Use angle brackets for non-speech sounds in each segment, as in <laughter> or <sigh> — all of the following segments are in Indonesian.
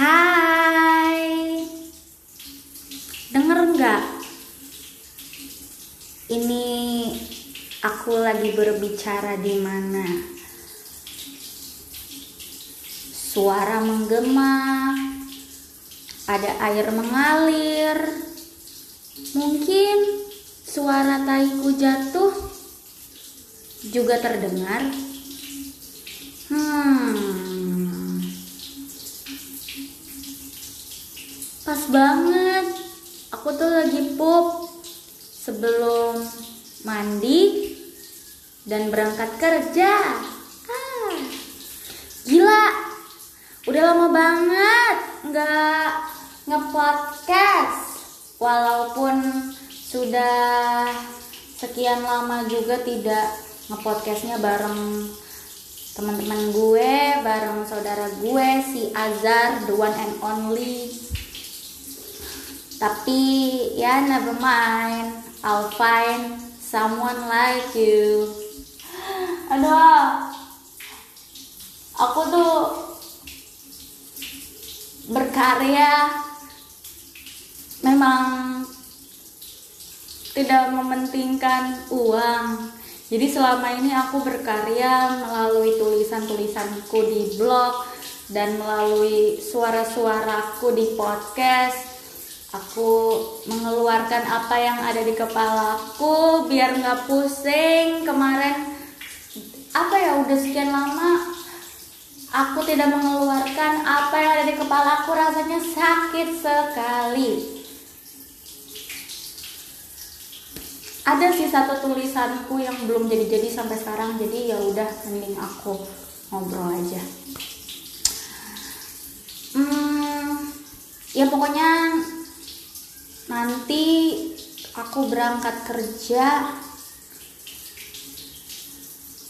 Hai, denger nggak? Ini aku lagi berbicara di mana? Suara menggema, ada air mengalir, mungkin suara taiku jatuh juga terdengar. Hmm, pas banget. Aku tuh lagi pup sebelum mandi dan berangkat kerja. Ah, gila, udah lama banget nggak ngepodcast. Walaupun sudah sekian lama juga tidak ngepodcastnya bareng teman-teman gue, bareng saudara gue si Azar, the one and only. Tapi ya never mind, I'll find someone like you. Aduh, aku tuh berkarya memang tidak mementingkan uang. Jadi selama ini aku berkarya melalui tulisan-tulisanku di blog dan melalui suara-suaraku di podcast. Aku mengeluarkan apa yang ada di kepalaku biar nggak pusing. Kemarin apa ya udah sekian lama aku tidak mengeluarkan apa yang ada di kepalaku rasanya sakit sekali. ada sih satu tulisanku yang belum jadi-jadi sampai sekarang jadi ya udah mending aku ngobrol aja hmm, ya pokoknya nanti aku berangkat kerja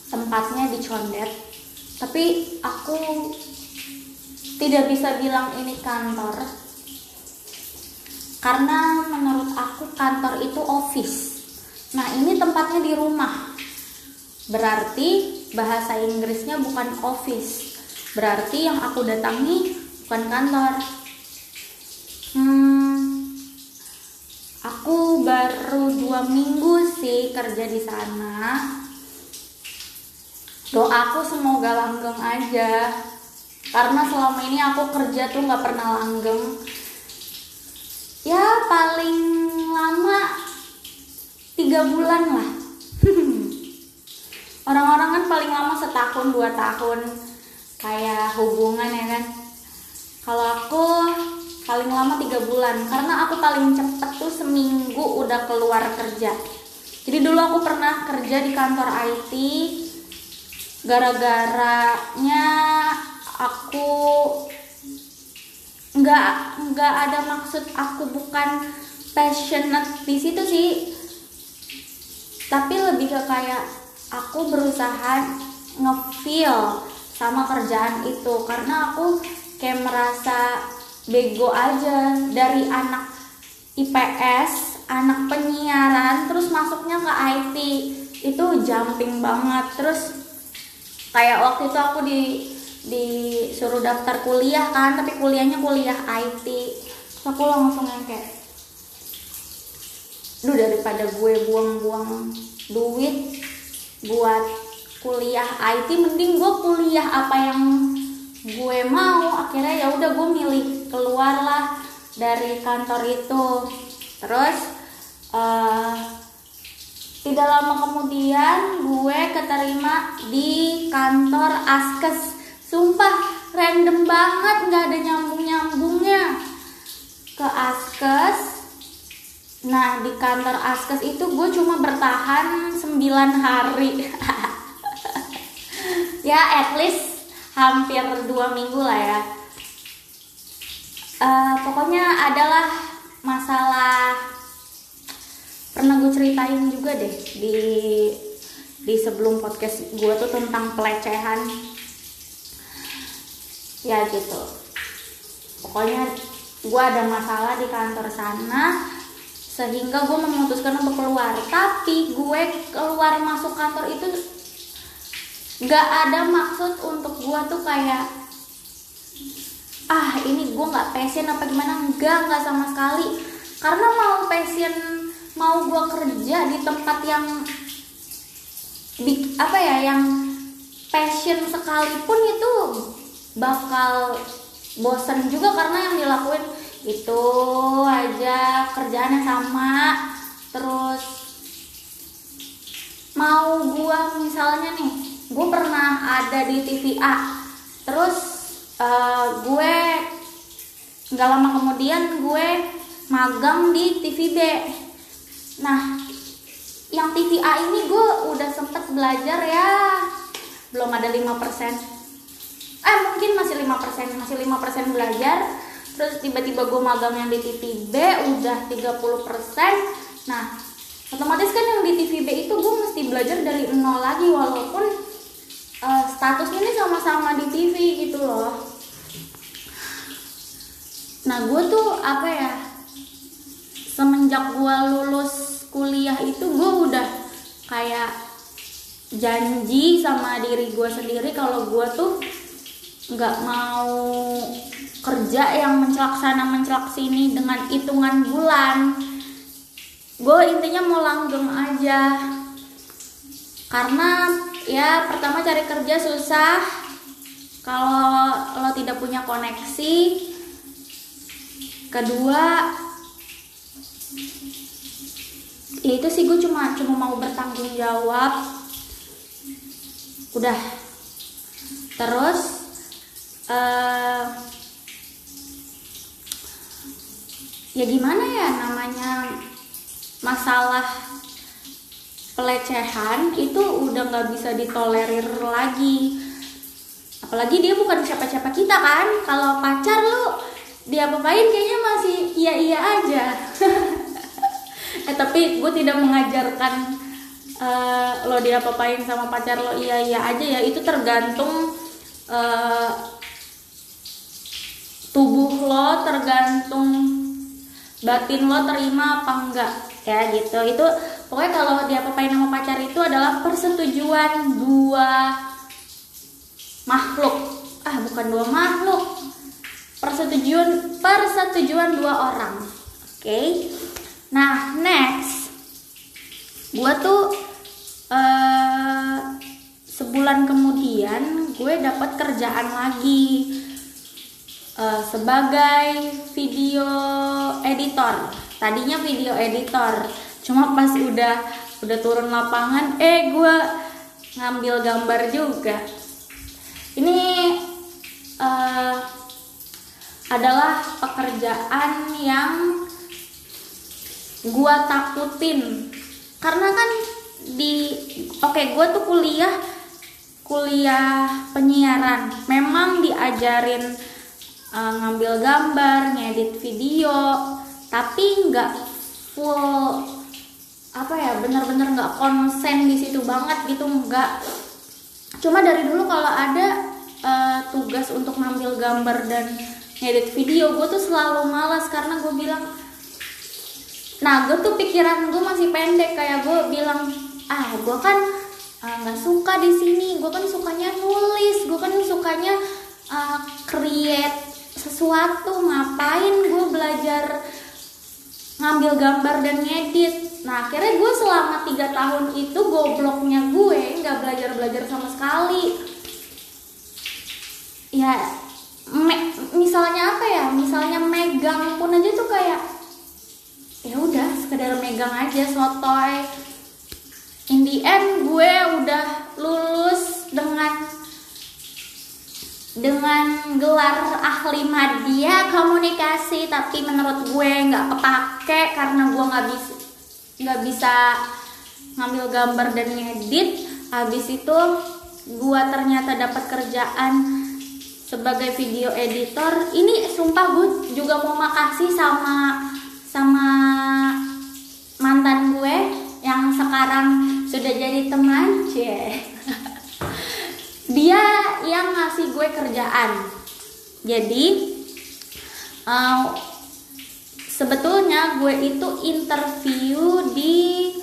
tempatnya di Condet tapi aku tidak bisa bilang ini kantor karena menurut aku kantor itu office Nah, ini tempatnya di rumah. Berarti bahasa Inggrisnya bukan office. Berarti yang aku datangi bukan kantor. Baru dua minggu sih kerja di sana. Doaku semoga langgeng aja. Karena selama ini aku kerja tuh nggak pernah langgeng. Ya paling lama tiga bulan lah <laughs> orang-orang kan paling lama setahun dua tahun kayak hubungan ya kan kalau aku paling lama tiga bulan. Karena aku paling cepet tuh seminggu udah keluar kerja. Jadi dulu aku pernah kerja di kantor IT gara-garanya aku nggak nggak ada maksud aku bukan passionate di situ sih. Tapi lebih ke kayak aku berusaha ngefeel sama kerjaan itu. Karena aku kayak merasa bego aja. Dari anak IPS anak penyiaran terus masuknya ke IT itu jumping banget. Terus kayak waktu itu aku di disuruh daftar kuliah kan tapi kuliahnya kuliah IT terus aku langsung yang kayak lu daripada gue buang-buang duit buat kuliah IT mending gue kuliah apa yang gue mau akhirnya ya udah gue milih keluarlah dari kantor itu. Terus uh, tidak lama kemudian gue keterima di kantor askes. Sumpah random banget nggak ada nyambung nyambungnya ke askes. Nah di kantor Askes itu gue cuma bertahan 9 hari. <laughs> Ya at least hampir dua minggu lah ya. Uh, Pokoknya adalah masalah Pernah gue ceritain juga deh di di sebelum podcast gue tuh tentang pelecehan. Ya gitu. Pokoknya gue ada masalah di kantor sana sehingga gue memutuskan untuk keluar. Tapi gue keluar masuk kantor itu gak ada maksud untuk gue tuh kayak ah ini gue nggak passion apa gimana? Enggak nggak sama sekali. Karena mau passion mau gue kerja di tempat yang di apa ya yang passion sekalipun itu bakal bosen juga karena yang dilakuin itu aja kerjaannya sama. Terus mau gua misalnya nih gue pernah ada di TVA terus uh, gue nggak lama kemudian gue magang di TV B. Nah yang TVA ini gue udah sempet belajar ya. Belum ada 5% eh mungkin masih 5% masih 5% belajar. Terus tiba-tiba gue magang yang di TV B udah 30% nah otomatis kan yang di TV B itu gue mesti belajar dari nol lagi walaupun uh, statusnya ini sama-sama di TV gitu loh. Nah gue tuh apa ya semenjak gue lulus kuliah itu gue udah kayak janji sama diri gue sendiri kalau gue tuh nggak mau kerja yang mencelak sana mencelak sini dengan hitungan bulan. Gue intinya mau langgeng aja. Karena ya pertama cari kerja susah. Kalau lo tidak punya koneksi. Kedua ya itu sih gue cuma cuma mau bertanggung jawab. Udah. Terus uh, ya gimana ya namanya masalah pelecehan itu udah nggak bisa ditolerir lagi. Apalagi dia bukan siapa-siapa kita kan. Kalau pacar lu dia apain kayaknya masih iya iya aja. <laughs> Eh tapi gue tidak mengajarkan uh, lo dia apain sama pacar lo iya iya aja ya. Itu tergantung uh, tubuh lo tergantung batin lo terima apa enggak ya gitu. Itu pokoknya kalau dia apain sama pacar itu adalah persetujuan dua makhluk. Ah bukan dua makhluk. Persetujuan persetujuan dua orang. Oke. Okay? nah next. Gue tuh uh, sebulan kemudian gue dapat kerjaan lagi uh, sebagai video editor. Tadinya video editor cuma pas udah udah turun lapangan eh gue ngambil gambar juga. Ini uh, adalah pekerjaan yang gue takutin. Karena kan di oke okay, gue tuh kuliah kuliah penyiaran. Memang diajarin uh, ngambil gambar ngedit video tapi nggak full apa ya benar-benar nggak konsen di situ banget gitu nggak. Cuma dari dulu kalau ada uh, tugas untuk ngambil gambar dan ngedit video gue tuh selalu malas karena gue bilang nah gue tuh pikiran gue masih pendek kayak gue bilang ah gue kan eh, nggak uh, suka di sini gue kan sukanya nulis gue kan sukanya uh, create sesuatu ngapain gue belajar ngambil gambar dan ngedit. Nah akhirnya gue selama tiga tahun itu gobloknya gue nggak belajar belajar sama sekali. Ya me, misalnya apa ya? Misalnya megang pun aja tuh kayak ya udah sekedar megang aja sotoy. In the end gue udah lulus dengan dengan gelar ahli media komunikasi tapi menurut gue nggak kepake karena gue nggak bisa nggak bisa ngambil gambar dan ngedit. Habis itu gua ternyata dapat kerjaan sebagai video editor. Ini sumpah gue juga mau makasih sama sama mantan gue yang sekarang sudah jadi teman. Cie dia yang ngasih gue kerjaan jadi uh, sebetulnya gue itu interview di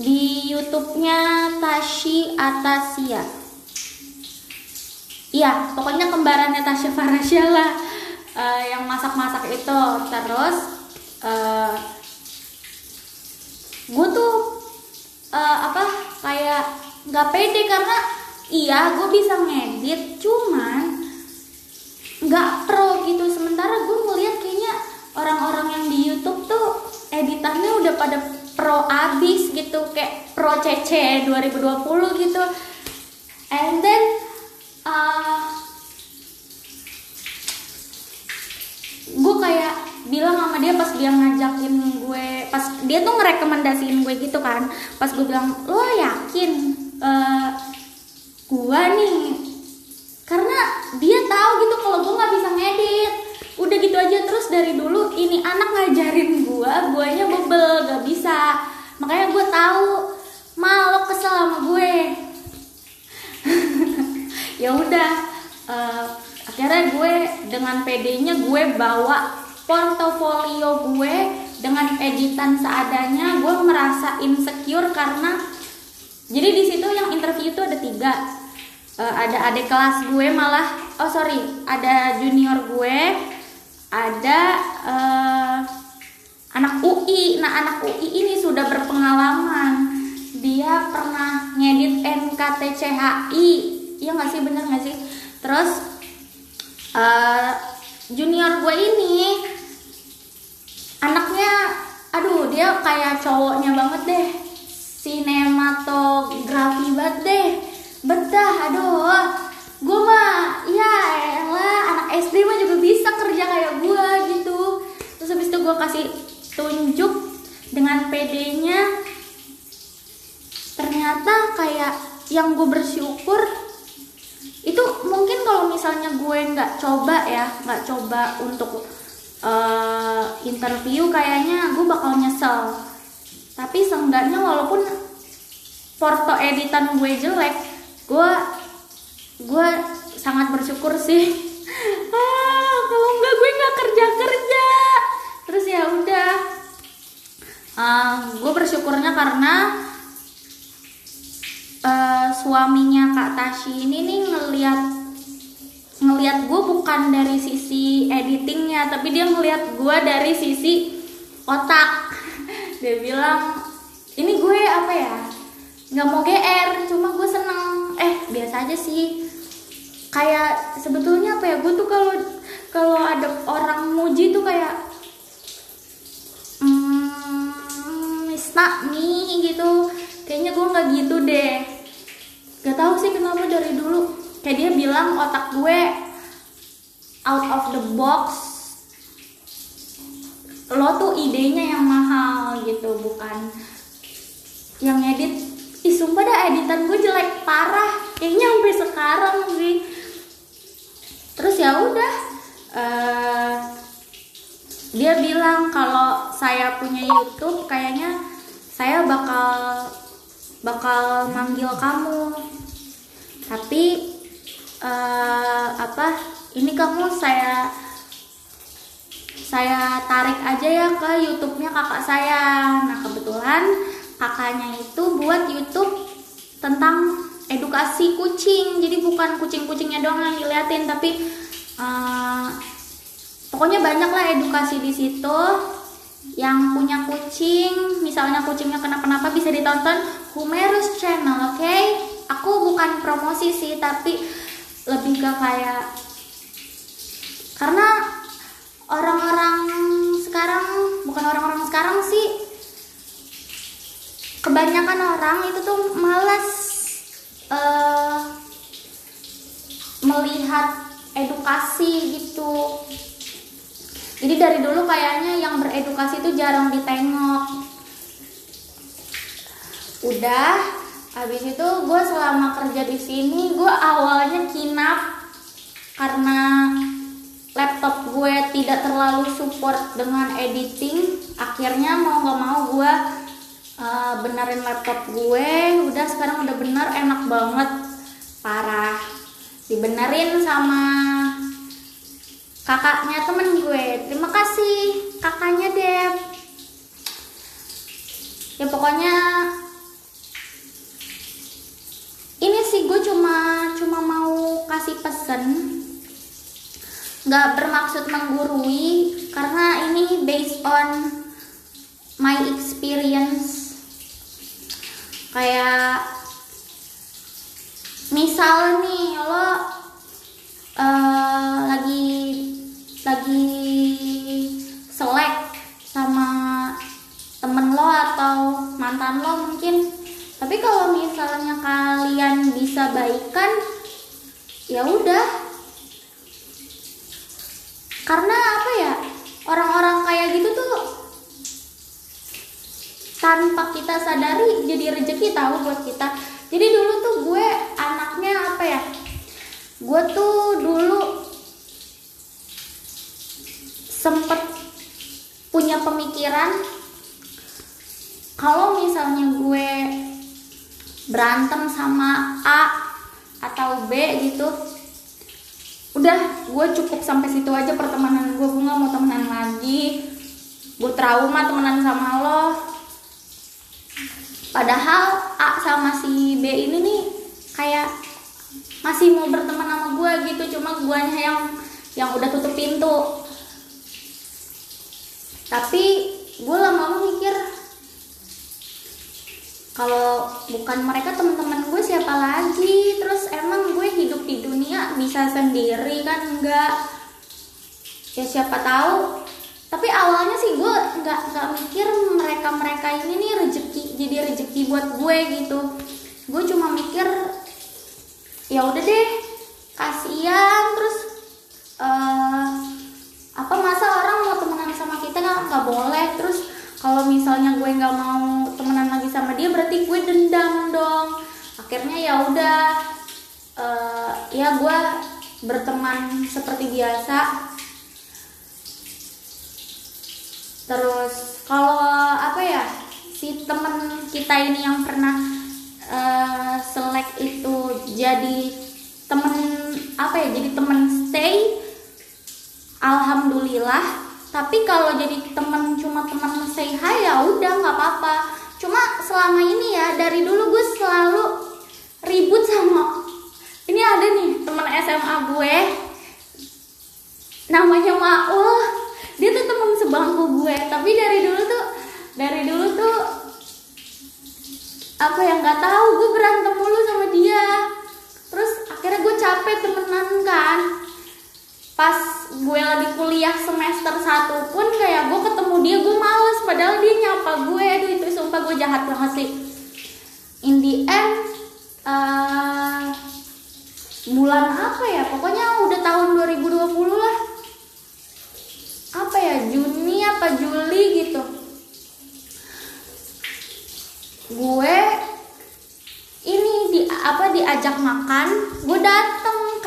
di YouTube-nya Tashi Atasia. iya pokoknya kembarannya Tasya Farasya lah uh, yang masak-masak itu terus uh, gue tuh uh, apa kayak nggak pede karena iya gue bisa ngedit cuman nggak pro gitu. Sementara gue ngeliat kayaknya orang-orang yang di YouTube tuh editannya udah pada pro abis gitu kayak pro CC 2020 gitu. And then uh, gue kayak bilang sama dia pas dia ngajakin gue pas dia tuh ngerekomendasiin gue gitu kan. Pas gue bilang lo yakin uh, gue nih karena dia tahu gitu kalau gue nggak bisa ngedit. Udah gitu aja terus dari dulu ini anak ngajarin gue guanya bebel gak bisa. Makanya gue tahu malu kesel sama gue. <laughs> Ya udah uh, akhirnya gue dengan PD-nya gue bawa portofolio gue dengan editan seadanya. Gue merasa insecure karena jadi di situ yang interview itu ada tiga. Uh, ada adik kelas gue malah oh sorry ada junior gue ada uh, anak UI nah anak UI ini sudah berpengalaman. Dia pernah ngedit NKTCHI iya nggak sih? Bener nggak sih? Terus uh, junior gue ini anaknya aduh dia kayak cowoknya banget deh sinematografi banget deh. Betah aduh. Gue mah ya elah anak SD mah juga bisa kerja kayak gue gitu. Terus habis itu gue kasih tunjuk dengan PD-nya ternyata kayak yang gue bersyukur itu mungkin kalau misalnya gue nggak coba ya nggak coba untuk uh, interview kayaknya gue bakal nyesel tapi seenggaknya walaupun foto editan gue jelek gue gue sangat bersyukur sih. <laughs> Ah kalau enggak gue nggak kerja kerja. Terus ya udah. Uh, gue bersyukurnya karena uh, suaminya kak Tashi ini nih ngeliat ngeliat gue bukan dari sisi editingnya tapi dia ngeliat gue dari sisi otak dia bilang ini gue apa ya? Nggak mau gr cuma gue seneng. Eh biasa aja sih. Kayak sebetulnya apa ya gue tuh kalau kalau ada orang muji tuh kayak hmm, not me gitu. Kayaknya gue nggak gitu deh. Gak tahu sih kenapa dari dulu. Kayak dia bilang otak gue out of the box lo tuh idenya yang mahal gitu bukan yang edit. Ih sumpah dah editan gue jelek parah. Kayaknya sampai sekarang sih. Terus ya udah uh, dia bilang kalau saya punya YouTube kayaknya saya bakal bakal manggil kamu. Tapi uh, apa ini kamu saya saya tarik aja ya ke YouTube-nya kakak saya. Nah kebetulan kakaknya itu buat YouTube tentang edukasi kucing. Jadi bukan kucing-kucingnya doang yang diliatin tapi uh, pokoknya banyak lah edukasi di situ. Yang punya kucing misalnya kucingnya kenapa-napa bisa ditonton Humerus Channel oke? Okay? aku bukan promosi sih tapi lebih ke kayak karena orang-orang sekarang bukan orang-orang sekarang sih. Kebanyakan orang itu tuh malas uh, melihat edukasi gitu. Jadi dari dulu kayaknya yang beredukasi itu jarang ditengok. Udah habis itu gue selama kerja di sini gue awalnya kinap karena laptop gue tidak terlalu support dengan editing akhirnya mau nggak mau gue uh, benerin laptop gue. Udah sekarang udah bener enak banget. Parah. Dibenerin sama kakaknya temen gue. Terima kasih kakaknya Deb ya pokoknya ini sih gue cuma cuma mau kasih pesen nggak bermaksud menggurui karena ini based on my experience. Kayak misal nih lo uh, lagi lagi selek sama temen lo atau mantan lo mungkin tapi kalau misalnya kalian bisa baikan ya udah karena apa ya orang-orang kayak gitu tuh tanpa kita sadari jadi rezeki tahu buat kita jadi dulu tuh gue anaknya apa ya gue tuh dulu sempet punya pemikiran kalau misalnya gue berantem sama A atau B gitu udah gue cukup sampai situ aja pertemanan gue gue gak mau temenan lagi. Gue trauma temenan sama lo. Padahal A sama si B ini nih kayak masih mau berteman sama gue gitu cuma guanya yang yang udah tutup pintu. Tapi gue lama-lama mikir kalau bukan mereka teman-teman gue siapa lagi? Terus emang gue hidup di dunia bisa sendiri kan? Enggak. Ya siapa tahu. Tapi awalnya sih gue nggak nggak mikir mereka mereka ini nih rezeki jadi rezeki buat gue gitu. Gue cuma mikir ya udah deh kasihan. Terus uh, apa masa orang mau temenan sama kita nggak nggak boleh. Terus kalau misalnya gue nggak mau temenan lagi sama dia berarti gue dendam dong. Akhirnya ya udah uh, ya gue berteman seperti biasa. Terus kalau apa ya si temen kita ini yang pernah uh, selek itu jadi temen apa ya jadi temen stay alhamdulillah. Tapi kalau jadi temen cuma temen say hi ya udah nggak apa-apa cuma selama ini ya dari dulu gue selalu ribut sama ini ada nih temen SMA gue. Namanya Maul. Dia tuh temen sebangku gue. Tapi dari dulu tuh dari dulu tuh apa yang nggak tahu. Gue berantem mulu sama dia. Terus akhirnya gue capek temenan kan pas gue lagi kuliah semester 1 pun kayak gue ketemu dia gue males. Padahal dia nyapa gue aduh itu sumpah gue jahat banget sih. In the end uh, bulan apa ya? Pokoknya udah tahun 2020 lah. Apa ya? Juni apa Juli gitu. Gue ini di apa diajak makan. Gue dateng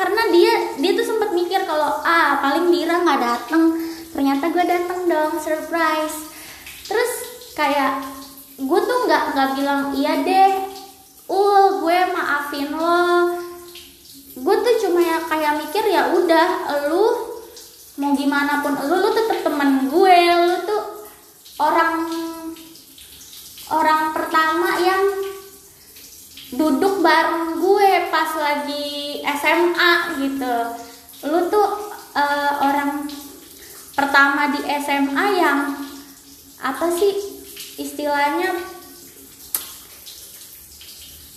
karena dia dia tuh sempat mikir kalau ah paling Dira nggak dateng. Ternyata gue dateng dong surprise. Terus kayak gue tuh nggak nggak bilang iya deh ul gue maafin lo. Gue tuh cuma ya kayak mikir ya udah lu mau gimana pun lu lu tetep temen gue lu tuh orang orang duduk bareng gue pas lagi SMA gitu. Lu tuh uh, orang pertama di SMA yang apa sih istilahnya?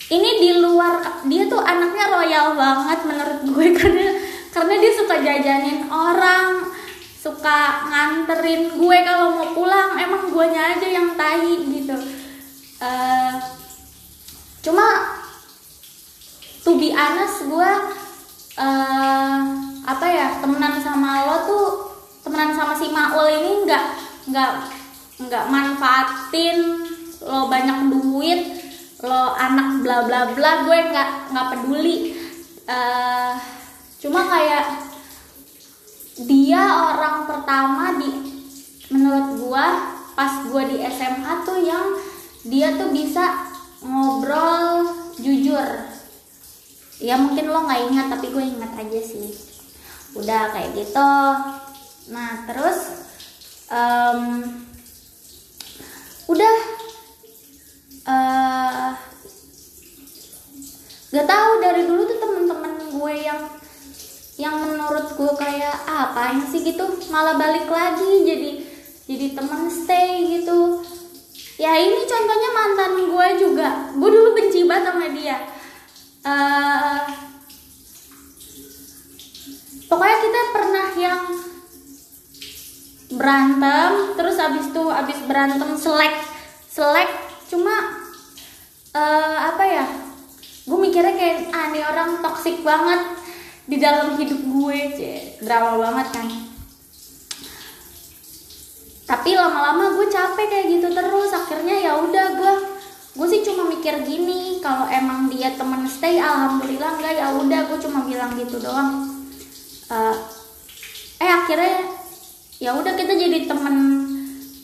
Ini di luar dia tuh anaknya royal banget menurut gue <laughs> karena karena dia suka jajanin orang suka nganterin gue kalau mau pulang emang guanya aja yang tahi gitu. Uh, cuma to be honest gue uh, apa ya temenan sama lo tuh temenan sama si Maul ini nggak nggak nggak manfaatin lo banyak duit lo anak bla bla bla gue nggak nggak peduli. Uh, cuma kayak dia orang pertama di menurut gue pas gue di SMA tuh yang dia tuh bisa ngobrol jujur ya mungkin lo nggak ingat tapi gue ingat aja sih. Udah kayak gitu. Nah terus um, udah uh, gak tahu dari dulu tuh temen-temen gue yang yang menurut gue kayak ah, apaan sih? gitu malah balik lagi jadi jadi teman stay gitu. Ya ini contohnya mantan gue juga. Gue dulu benci banget sama dia uh, pokoknya kita pernah yang berantem terus abis itu abis berantem selek selek cuma uh, apa ya gue mikirnya kayak ah orang toksik banget di dalam hidup gue cie drama banget kan. Tapi lama-lama gue capek kayak gitu terus akhirnya ya udah gue gue sih cuma mikir gini kalau emang dia temen stay alhamdulillah enggak. Ya udah gue cuma bilang gitu doang. Uh, eh akhirnya ya udah kita jadi temen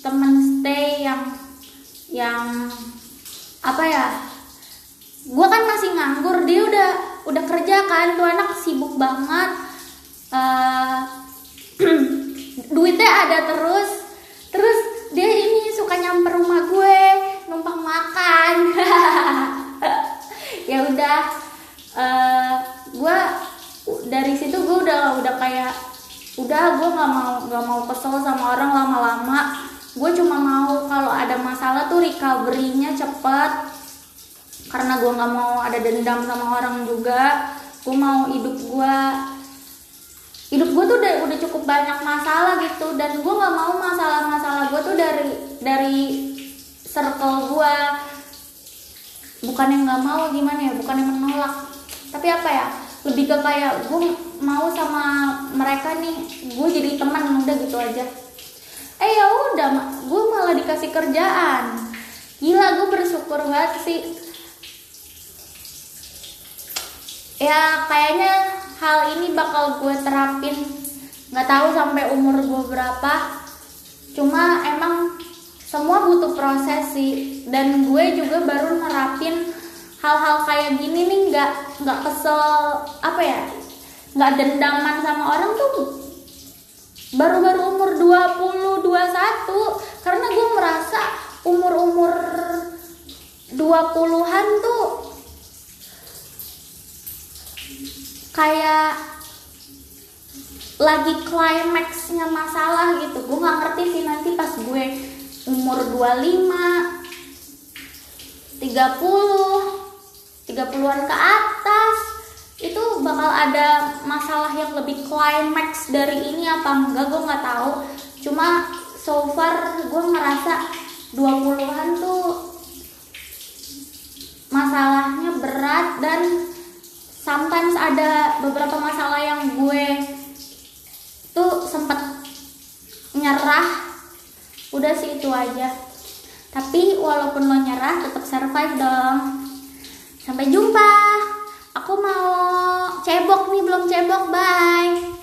temen stay yang yang apa ya? Gue kan masih nganggur dia udah udah kerja kan. Tuh anak sibuk banget. Uh, <clears throat> duitnya ada terus. Terus udah gue nggak mau nggak mau kesel sama orang lama-lama. Gue cuma mau kalau ada masalah tuh recovery-nya cepet. Karena gue nggak mau ada dendam sama orang juga. Gue mau hidup gue hidup gue tuh udah udah cukup banyak masalah gitu. Dan gue nggak mau masalah-masalah gue tuh dari dari circle gue bukan yang nggak mau gimana ya? Bukan yang menolak. Tapi apa ya lebih ke kayak gue mau sama mereka nih. Gue jadi teman udah gitu aja. Eh ya udah gue malah dikasih kerjaan. Gila gue bersyukur banget sih. Ya kayaknya hal ini bakal gue terapin. Nggak tahu sampai umur gue berapa. Cuma emang semua butuh proses sih. Dan gue juga baru nerapin hal-hal kayak gini nih nggak nggak kesel apa ya nggak dendaman sama orang tuh baru-baru umur 20 21 karena gue merasa umur-umur 20-an tuh kayak lagi klimaksnya masalah gitu. Gue nggak ngerti sih nanti pas gue umur 25 30 30-an ke atas. Itu bakal ada masalah yang lebih klimaks dari ini apa enggak gue nggak tahu. Cuma so far gue ngerasa 20-an tuh masalahnya berat dan sometimes ada beberapa masalah yang gue tuh sempet nyerah. Udah sih itu aja. Tapi walaupun lo nyerah tetap survive dong Sampai jumpa. Aku mau cebok nih, belum cebok. Bye.